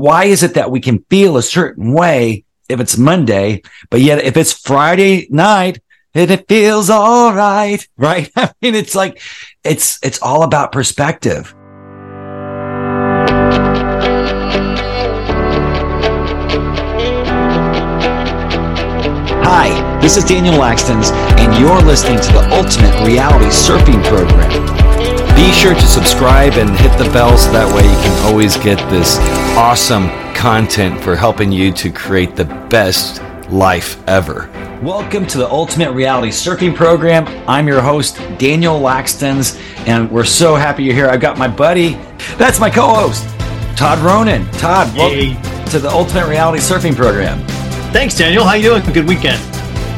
why is it that we can feel a certain way if it's Monday, but yet if it's Friday night, and it feels all right, right? I mean, it's like, it's, it's all about perspective. Hi, this is Daniel Laxtons, and you're listening to the Ultimate Reality Surfing Program. Be sure to subscribe and hit the bell so that way you can always get this awesome content for helping you to create the best life ever. Welcome to the Ultimate Reality Surfing Program. I'm your host, Daniel Laxtons, and we're so happy you're here. I've got my buddy, that's my co host, Todd Ronan. Todd, welcome hey. to the Ultimate Reality Surfing Program. Thanks, Daniel. How you doing? Good weekend.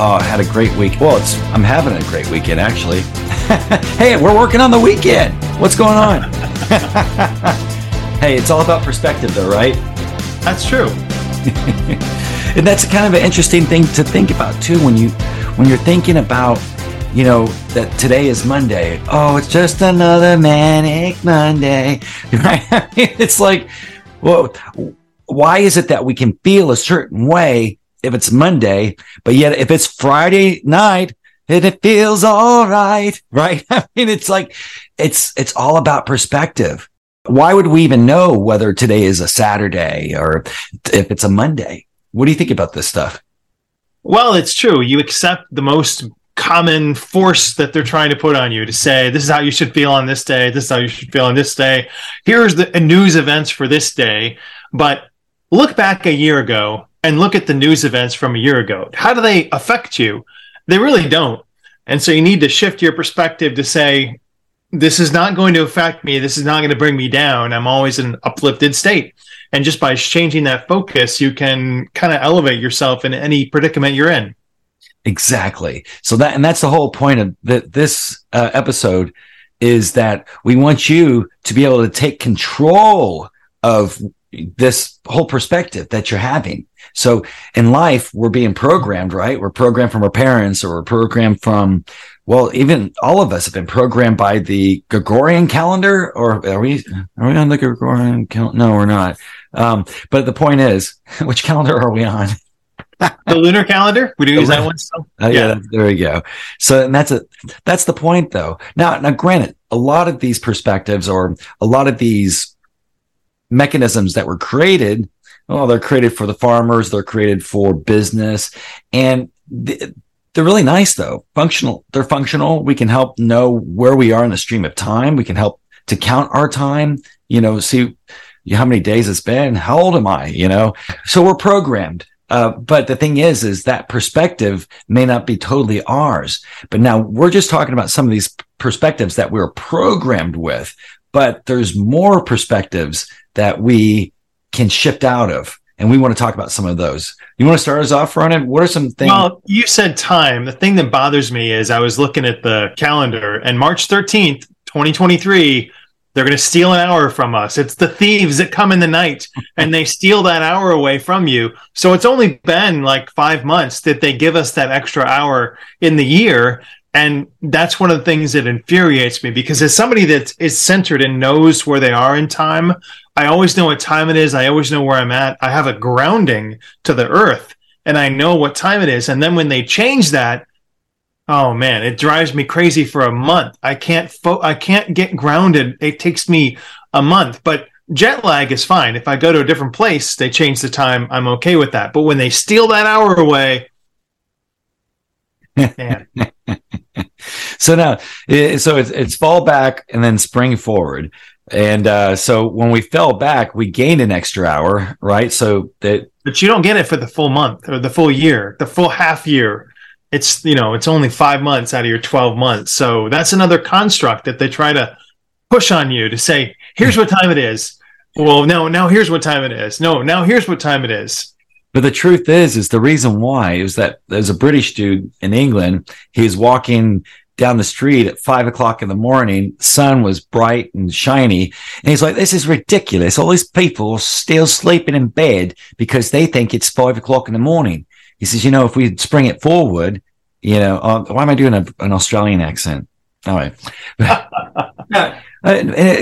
Oh, I had a great week. Well, it's I'm having a great weekend actually. hey, we're working on the weekend. What's going on? hey, it's all about perspective though, right? That's true. and that's kind of an interesting thing to think about too when you when you're thinking about you know that today is Monday. Oh, it's just another manic Monday, right? I mean, it's like, well, why is it that we can feel a certain way if it's Monday, but yet if it's Friday night, it feels all right, right? I mean, it's like, it's, it's all about perspective. Why would we even know whether today is a Saturday or if it's a Monday? What do you think about this stuff? Well, it's true. You accept the most common force that they're trying to put on you to say this is how you should feel on this day this is how you should feel on this day here's the news events for this day but look back a year ago and look at the news events from a year ago. How do they affect you? They really don't. And so you need to shift your perspective to say, this is not going to affect me. This is not going to bring me down. I'm always in an uplifted state. And just by changing that focus, you can kind of elevate yourself in any predicament you're in. Exactly. So that, and that's the whole point of that this uh, episode is that we want you to be able to take control of this whole perspective that you're having. So in life, we're being programmed, right? We're programmed from our parents or we're programmed from, well, even all of us have been programmed by the Gregorian calendar or are we, are we on the Gregorian calendar? No, we're not. Um, but the point is, which calendar are we on? the lunar calendar. We do use that one. Still? Uh, yeah, yeah, there we go. So and that's a that's the point, though. Now, now, granted, a lot of these perspectives or a lot of these mechanisms that were created, well, they're created for the farmers, they're created for business, and they're really nice though. Functional, they're functional. We can help know where we are in the stream of time. We can help to count our time, you know, see how many days it's been. How old am I? You know, so we're programmed. Uh, but the thing is, is that perspective may not be totally ours. But now we're just talking about some of these perspectives that we're programmed with, but there's more perspectives that we can shift out of. And we want to talk about some of those. You want to start us off, Ronan? What are some things? Well, you said time. The thing that bothers me is I was looking at the calendar and March 13th, 2023, they're going to steal an hour from us. It's the thieves that come in the night and they steal that hour away from you. So it's only been like five months that they give us that extra hour in the year. And that's one of the things that infuriates me because as somebody that is centered and knows where they are in time, I always know what time it is. I always know where I'm at. I have a grounding to the earth and I know what time it is. And then when they change that, oh man, it drives me crazy for a month. I can't fo- I can't get grounded. It takes me a month, but jet lag is fine. If I go to a different place, they change the time. I'm okay with that. But when they steal that hour away, man. so now, so it's, it's fall back and then spring forward. And uh, so when we fell back, we gained an extra hour, right? So that, but you don't get it for the full month or the full year, the full half year. It's you know it's only five months out of your twelve months, so that's another construct that they try to push on you to say, here's what time it is. Well, no, now here's what time it is. No, now here's what time it is. But the truth is, is the reason why is that there's a British dude in England. He's walking down the street at five o'clock in the morning. Sun was bright and shiny. And he's like, this is ridiculous. All these people are still sleeping in bed because they think it's five o'clock in the morning. He says, you know, if we spring it forward, you know, uh, why am I doing a, an Australian accent? All right. uh,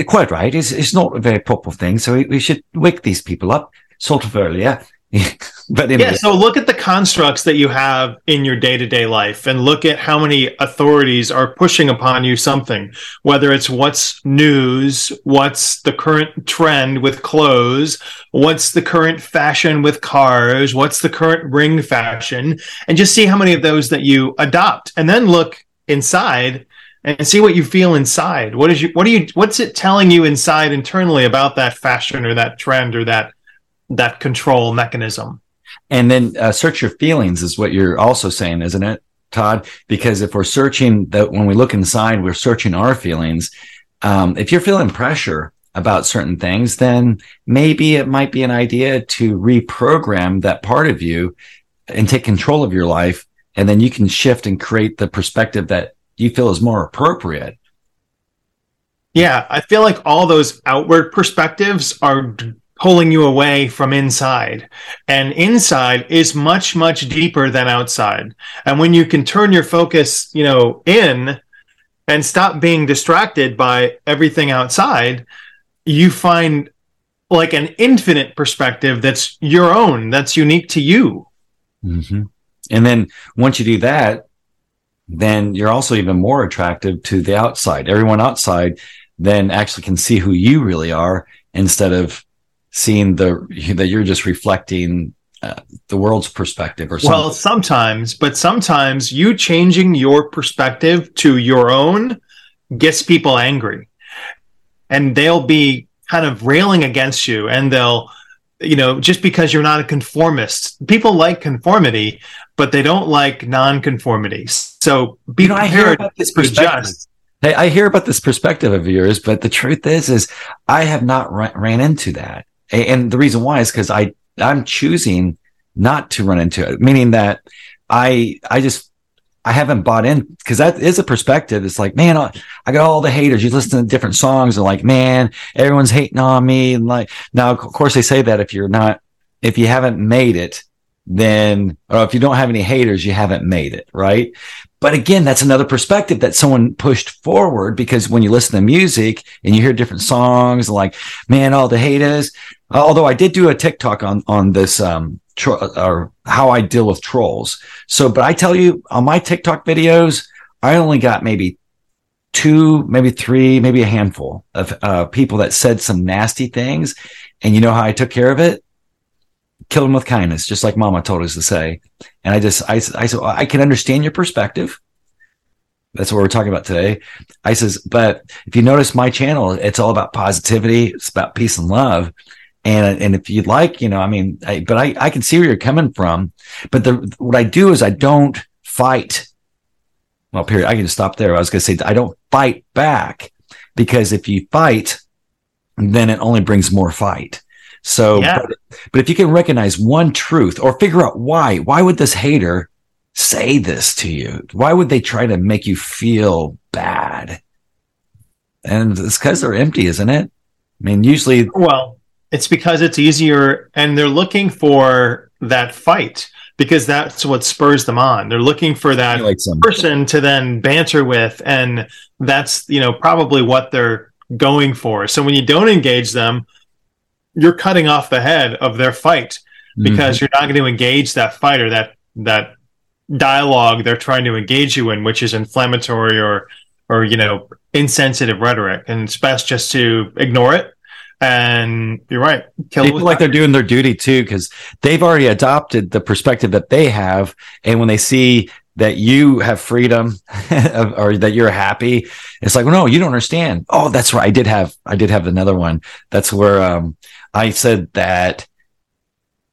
quite right. It's, it's not a very proper thing. So we, we should wake these people up. sort of yeah. but anyway. yeah, so look at the constructs that you have in your day to day life and look at how many authorities are pushing upon you something, whether it's what's news, what's the current trend with clothes, what's the current fashion with cars, what's the current ring fashion, and just see how many of those that you adopt. And then look inside and see what you feel inside. What is you what are you what's it telling you inside internally about that fashion or that trend or that that control mechanism. And then uh, search your feelings is what you're also saying, isn't it, Todd? Because if we're searching that when we look inside, we're searching our feelings. Um, if you're feeling pressure about certain things, then maybe it might be an idea to reprogram that part of you and take control of your life. And then you can shift and create the perspective that you feel is more appropriate. Yeah, I feel like all those outward perspectives are pulling you away from inside. And inside is much, much deeper than outside. And when you can turn your focus, you know, in and stop being distracted by everything outside, you find like an infinite perspective that's your own, that's unique to you. Mm-hmm. And then once you do that, then you're also even more attractive to the outside. Everyone outside then actually can see who you really are instead of seeing the that you're just reflecting uh, the world's perspective or something. Well, sometimes, but sometimes you changing your perspective to your own gets people angry. And they'll be kind of railing against you and they'll you know, just because you're not a conformist. People like conformity, but they don't like non-conformity. So be you know, I hear about this perspective. Hey, I hear about this perspective of yours, but the truth is, is I have not ran into that. And the reason why is because I, I'm choosing not to run into it, meaning that I, I just, I haven't bought in because that is a perspective. It's like, man, I, I got all the haters. You listen to different songs and like, man, everyone's hating on me. And like, now, of course, they say that if you're not, if you haven't made it, then, or if you don't have any haters, you haven't made it. Right. But again, that's another perspective that someone pushed forward because when you listen to music and you hear different songs, like, man, all the haters. Although I did do a TikTok on, on this, um, tro- or how I deal with trolls. So, but I tell you on my TikTok videos, I only got maybe two, maybe three, maybe a handful of, uh, people that said some nasty things. And you know how I took care of it? Kill them with kindness, just like mama told us to say. And I just, I, I said, I can understand your perspective. That's what we're talking about today. I says, but if you notice my channel, it's all about positivity. It's about peace and love. And, and if you'd like, you know, I mean, I, but I, I can see where you're coming from. But the, what I do is I don't fight. Well, period. I can just stop there. I was going to say, I don't fight back because if you fight, then it only brings more fight. So, yeah. but, but if you can recognize one truth or figure out why, why would this hater say this to you? Why would they try to make you feel bad? And it's because they're empty, isn't it? I mean, usually. Well, it's because it's easier and they're looking for that fight because that's what spurs them on. They're looking for that like person to then banter with. And that's, you know, probably what they're going for. So when you don't engage them, you're cutting off the head of their fight because mm-hmm. you're not going to engage that fighter that that dialogue they're trying to engage you in, which is inflammatory or or you know insensitive rhetoric, and it's best just to ignore it. And you're right. Kill People like they're doing their duty too, because they've already adopted the perspective that they have, and when they see that you have freedom or that you're happy. It's like, well, no, you don't understand. Oh, that's right. I did have, I did have another one. That's where, um, I said that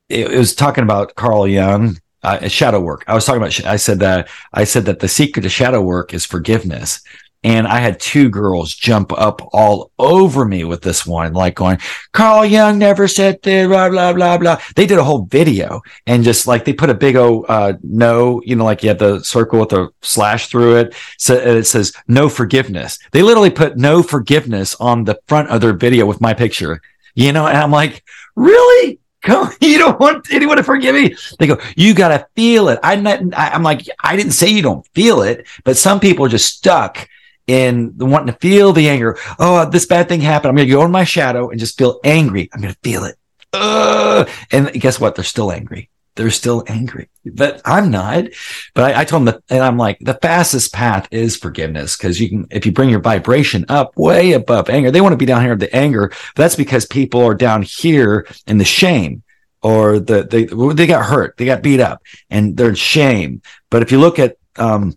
it, it was talking about Carl Jung, uh, shadow work. I was talking about, I said that, I said that the secret to shadow work is forgiveness. And I had two girls jump up all over me with this one, like going, Carl Jung never said this, blah, blah, blah, blah. They did a whole video and just like they put a big O, uh, no, you know, like you have the circle with a slash through it. So it says no forgiveness. They literally put no forgiveness on the front of their video with my picture you know, and I'm like, really? Come, you don't want anyone to forgive me. They go, you got to feel it. I'm not, I'm like, I didn't say you don't feel it, but some people are just stuck in wanting to feel the anger. Oh, this bad thing happened. I'm going to go in my shadow and just feel angry. I'm going to feel it. uh, and guess what? They're still angry. They're still angry, but I'm not. But I, I told them that, and I'm like, the fastest path is forgiveness because you can, if you bring your vibration up way above anger, they want to be down here at the anger. that's because people are down here in the shame or the they they got hurt, they got beat up, and they're in shame. But if you look at um,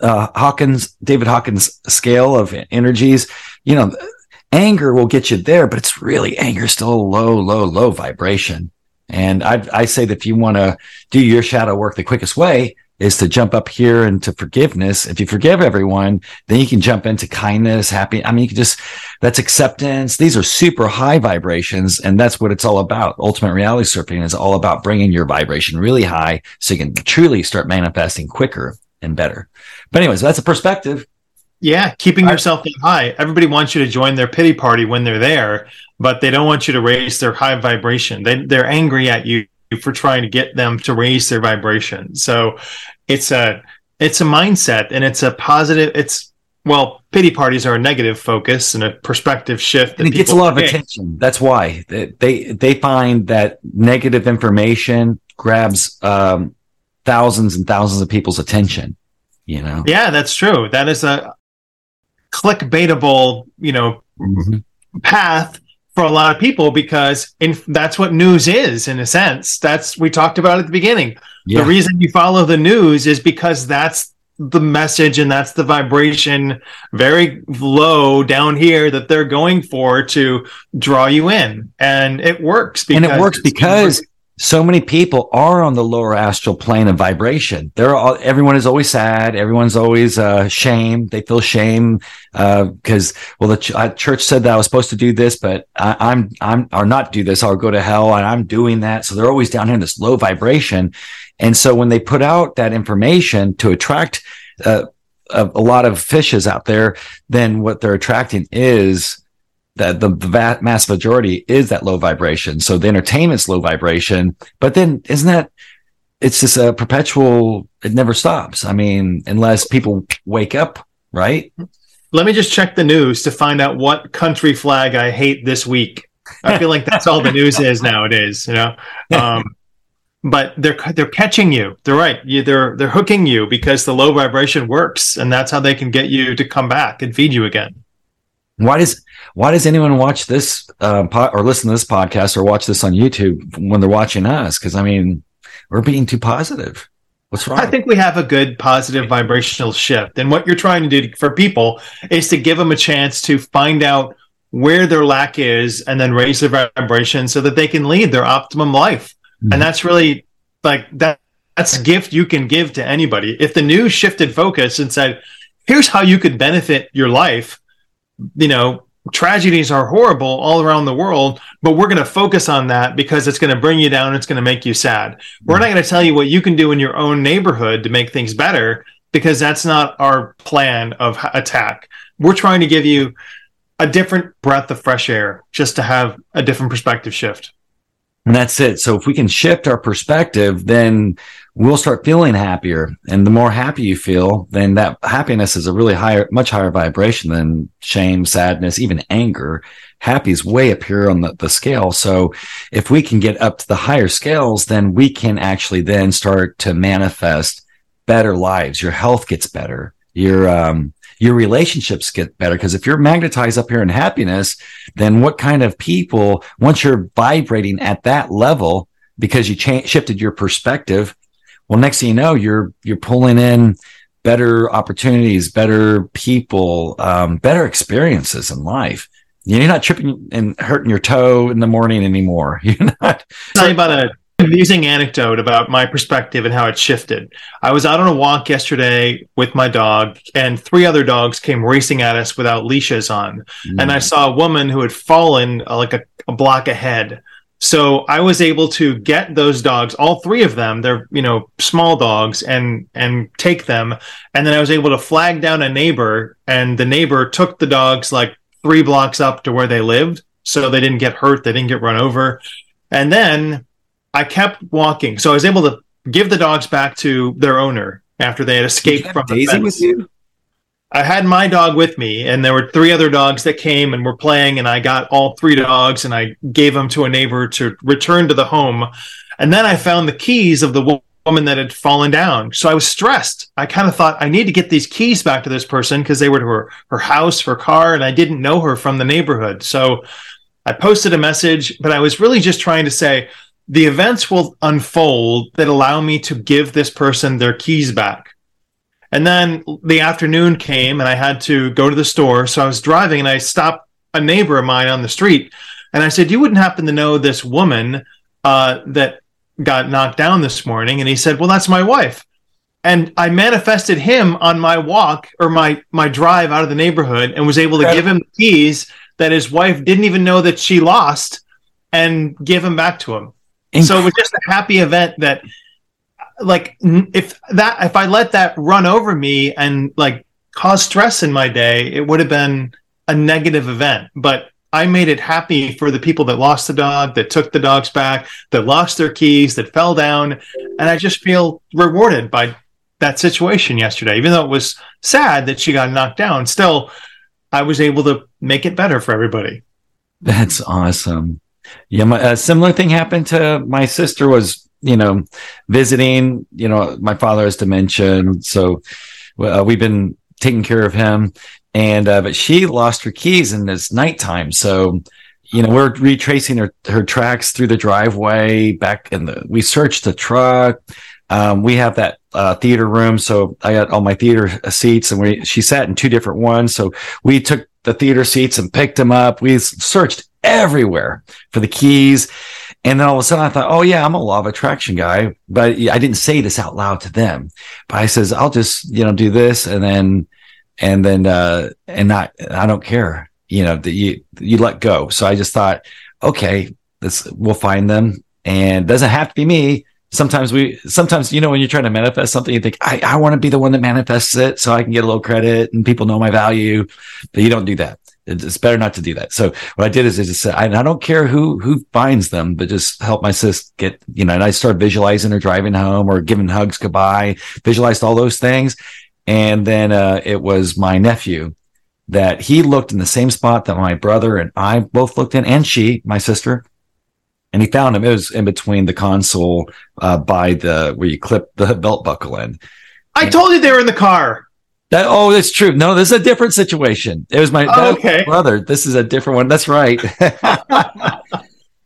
uh, Hawkins, David Hawkins' scale of energies, you know, anger will get you there, but it's really anger still low, low, low vibration. And I, I say that if you want to do your shadow work the quickest way is to jump up here into forgiveness. If you forgive everyone, then you can jump into kindness, happy. I mean, you can just, that's acceptance. These are super high vibrations. And that's what it's all about. Ultimate reality surfing is all about bringing your vibration really high so you can truly start manifesting quicker and better. But anyways, that's a perspective. Yeah, keeping yourself high. Everybody wants you to join their pity party when they're there, but they don't want you to raise their high vibration. They they're angry at you for trying to get them to raise their vibration. So it's a it's a mindset and it's a positive it's well pity parties are a negative focus and a perspective shift and it gets a lot of attention that's why they they find that negative information grabs um, thousands and thousands of people's attention you know? Yeah that's true. That is a clickbaitable you know mm-hmm. path for a lot of people because in, that's what news is in a sense. That's we talked about at the beginning. Yeah. the reason you follow the news is because that's the message and that's the vibration very low down here that they're going for to draw you in. And it works and it works because so many people are on the lower astral plane of vibration. They're all, everyone is always sad. Everyone's always, uh, shame. They feel shame, uh, because, well, the ch- uh, church said that I was supposed to do this, but I, am I'm, or not do this. I'll go to hell and I'm doing that. So they're always down here in this low vibration. And so when they put out that information to attract, uh, a, a lot of fishes out there, then what they're attracting is that the, vast, mass majority is that low vibration. So the entertainment's low vibration, but then isn't that, it's just a perpetual, it never stops. I mean, unless people wake up, right? Let me just check the news to find out what country flag I hate this week. I feel like that's all the news is nowadays, you know? Um, but they're they're catching you. They're right. You, they're they're hooking you because the low vibration works, and that's how they can get you to come back and feed you again. Why does why does anyone watch this uh, po- or listen to this podcast or watch this on YouTube when they're watching us? Because I mean, we're being too positive. What's wrong? I think we have a good positive vibrational shift, and what you're trying to do for people is to give them a chance to find out where their lack is, and then raise their vibration so that they can lead their optimum life. Mm-hmm. And that's really like that. That's a gift you can give to anybody. If the news shifted focus and said, "Here's how you could benefit your life," you know, tragedies are horrible all around the world, but we're going to focus on that because it's going to bring you down. It's going to make you sad. We're not going to tell you what you can do in your own neighborhood to make things better because that's not our plan of attack. We're trying to give you a different breath of fresh air just to have a different perspective shift. And that's it. So if we can shift our perspective, then we'll start feeling happier. And the more happy you feel, then that happiness is a really higher, much higher vibration than shame, sadness, even anger. Happy is way up here on the, the scale. So if we can get up to the higher scales, then we can actually then start to manifest better lives. Your health gets better. Your, um, your relationships get better. Because if you're magnetized up here in happiness, then what kind of people, once you're vibrating at that level, because you cha- shifted your perspective, well, next thing you know, you're, you're pulling in better opportunities, better people, um, better experiences in life. You're not tripping and hurting your toe in the morning anymore. You're not. Tell you about a amusing anecdote about my perspective and how it shifted. I was out on a walk yesterday with my dog, and three other dogs came racing at us without leashes on. Mm. And I saw a woman who had fallen uh, like a, a block ahead. So I was able to get those dogs, all three of them, they're, you know, small dogs and, and take them. And then I was able to flag down a neighbor and the neighbor took the dogs like three blocks up to where they lived. So they didn't get hurt. They didn't get run over. And then I kept walking, so I was able to give the dogs back to their owner after they had escaped from the fence. with you. I had my dog with me, and there were three other dogs that came and were playing, and I got all three dogs and I gave them to a neighbor to return to the home. And then I found the keys of the woman that had fallen down. So I was stressed. I kind of thought I need to get these keys back to this person because they were to her, her house, her car, and I didn't know her from the neighborhood. So I posted a message, but I was really just trying to say the events will unfold that allow me to give this person their keys back. And then the afternoon came and I had to go to the store. So I was driving and I stopped a neighbor of mine on the street. And I said, You wouldn't happen to know this woman uh, that got knocked down this morning? And he said, Well, that's my wife. And I manifested him on my walk or my my drive out of the neighborhood and was able to give him the keys that his wife didn't even know that she lost and give him back to him. So it was just a happy event that like if that if I let that run over me and like cause stress in my day, it would have been a negative event. But I made it happy for the people that lost the dog, that took the dogs back, that lost their keys, that fell down, and I just feel rewarded by that situation yesterday. Even though it was sad that she got knocked down, still I was able to make it better for everybody. That's awesome. Yeah, my, a similar thing happened to my sister was you know, visiting, you know, my father has dementia. So uh, we've been taking care of him. And, uh, but she lost her keys and it's nighttime. So, you know, we're retracing her, her tracks through the driveway back in the, we searched the truck. Um, we have that, uh, theater room. So I got all my theater seats and we, she sat in two different ones. So we took the theater seats and picked them up. We searched everywhere for the keys and then all of a sudden I thought, oh yeah, I'm a law of attraction guy, but I didn't say this out loud to them. But I says, I'll just, you know, do this and then, and then, uh, and not, I don't care, you know, that you, you let go. So I just thought, okay, this, we'll find them and doesn't have to be me. Sometimes we, sometimes, you know, when you're trying to manifest something, you think, I, I want to be the one that manifests it so I can get a little credit and people know my value, but you don't do that it's better not to do that. So what I did is I just said, I, I, don't care who, who finds them, but just help my sis get, you know, and I started visualizing her driving home or giving hugs goodbye, visualized all those things. And then, uh, it was my nephew that he looked in the same spot that my brother and I both looked in and she, my sister, and he found him. It was in between the console, uh, by the, where you clip the belt buckle in. I told you they were in the car. That oh, that's true. No, this is a different situation. It was my oh, okay. brother. This is a different one. That's right.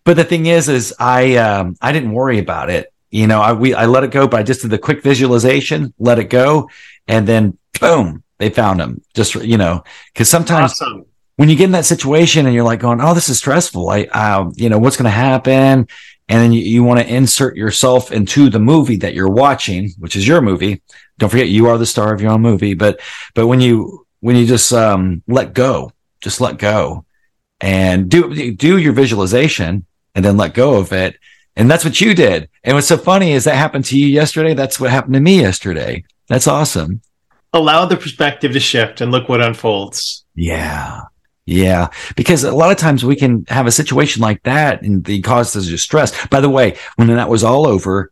but the thing is, is I um I didn't worry about it. You know, I we I let it go, but I just did the quick visualization, let it go, and then boom, they found him. Just you know, because sometimes awesome. when you get in that situation and you're like going, oh, this is stressful. I, uh, you know, what's going to happen? And then you, you want to insert yourself into the movie that you're watching, which is your movie. Don't forget you are the star of your own movie but but when you when you just um let go just let go and do do your visualization and then let go of it. And that's what you did. And what's so funny is that happened to you yesterday. That's what happened to me yesterday. That's awesome. Allow the perspective to shift and look what unfolds. Yeah yeah, because a lot of times we can have a situation like that and the causes us stress. By the way, when that was all over,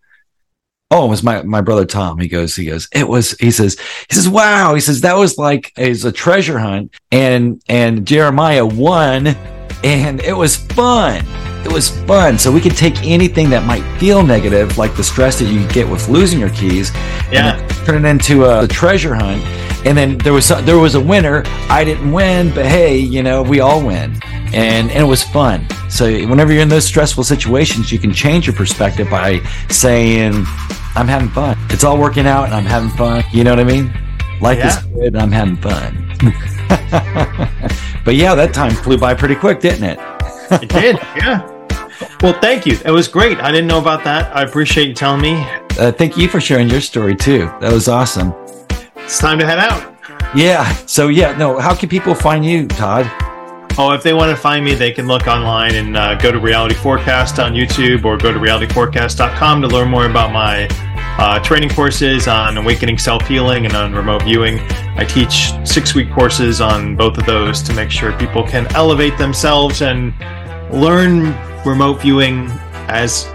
Oh, it was my, my brother Tom. He goes, he goes, it was, he says, he says, wow. He says, that was like, it a treasure hunt and, and Jeremiah won and it was fun. It was fun. So we could take anything that might feel negative, like the stress that you get with losing your keys, yeah, turn it into a, a treasure hunt. And then there was there was a winner. I didn't win, but hey, you know, we all win, and and it was fun. So whenever you're in those stressful situations, you can change your perspective by saying, I'm having fun. It's all working out and I'm having fun. You know what I mean? Life yeah. is good and I'm having fun. but yeah, that time flew by pretty quick, didn't it? it did, yeah. Well, thank you. It was great. I didn't know about that. I appreciate you telling me. Uh, thank you for sharing your story too. That was awesome. It's time to head out. Yeah. So yeah, no. How can people find you, Todd? Oh, if they want to find me, they can look online and uh, go to Reality Forecast on YouTube or go to realityforecast.com to learn more about my uh, training courses on awakening self healing and on remote viewing. I teach six week courses on both of those to make sure people can elevate themselves and learn remote viewing as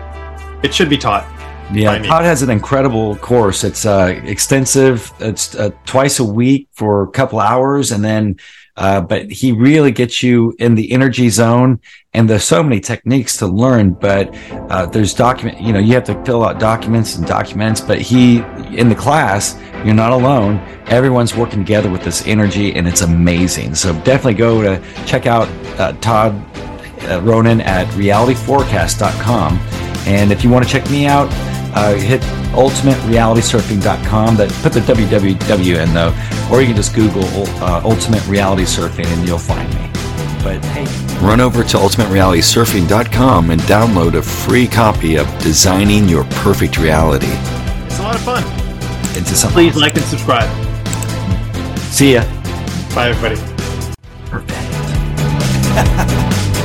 it should be taught. Yeah, Todd has an incredible course. It's uh, extensive. It's uh, twice a week for a couple hours, and then, uh, but he really gets you in the energy zone. And there's so many techniques to learn. But uh, there's document. You know, you have to fill out documents and documents. But he in the class, you're not alone. Everyone's working together with this energy, and it's amazing. So definitely go to check out uh, Todd uh, Ronan at realityforecast.com. And if you want to check me out, uh, hit ultimaterealitysurfing.com. That put the www in though, or you can just Google uh, Ultimate Reality Surfing and you'll find me. But hey, run over to ultimaterealitysurfing.com and download a free copy of Designing Your Perfect Reality. It's a lot of fun. It's just Please like and subscribe. See ya. Bye, everybody. Perfect.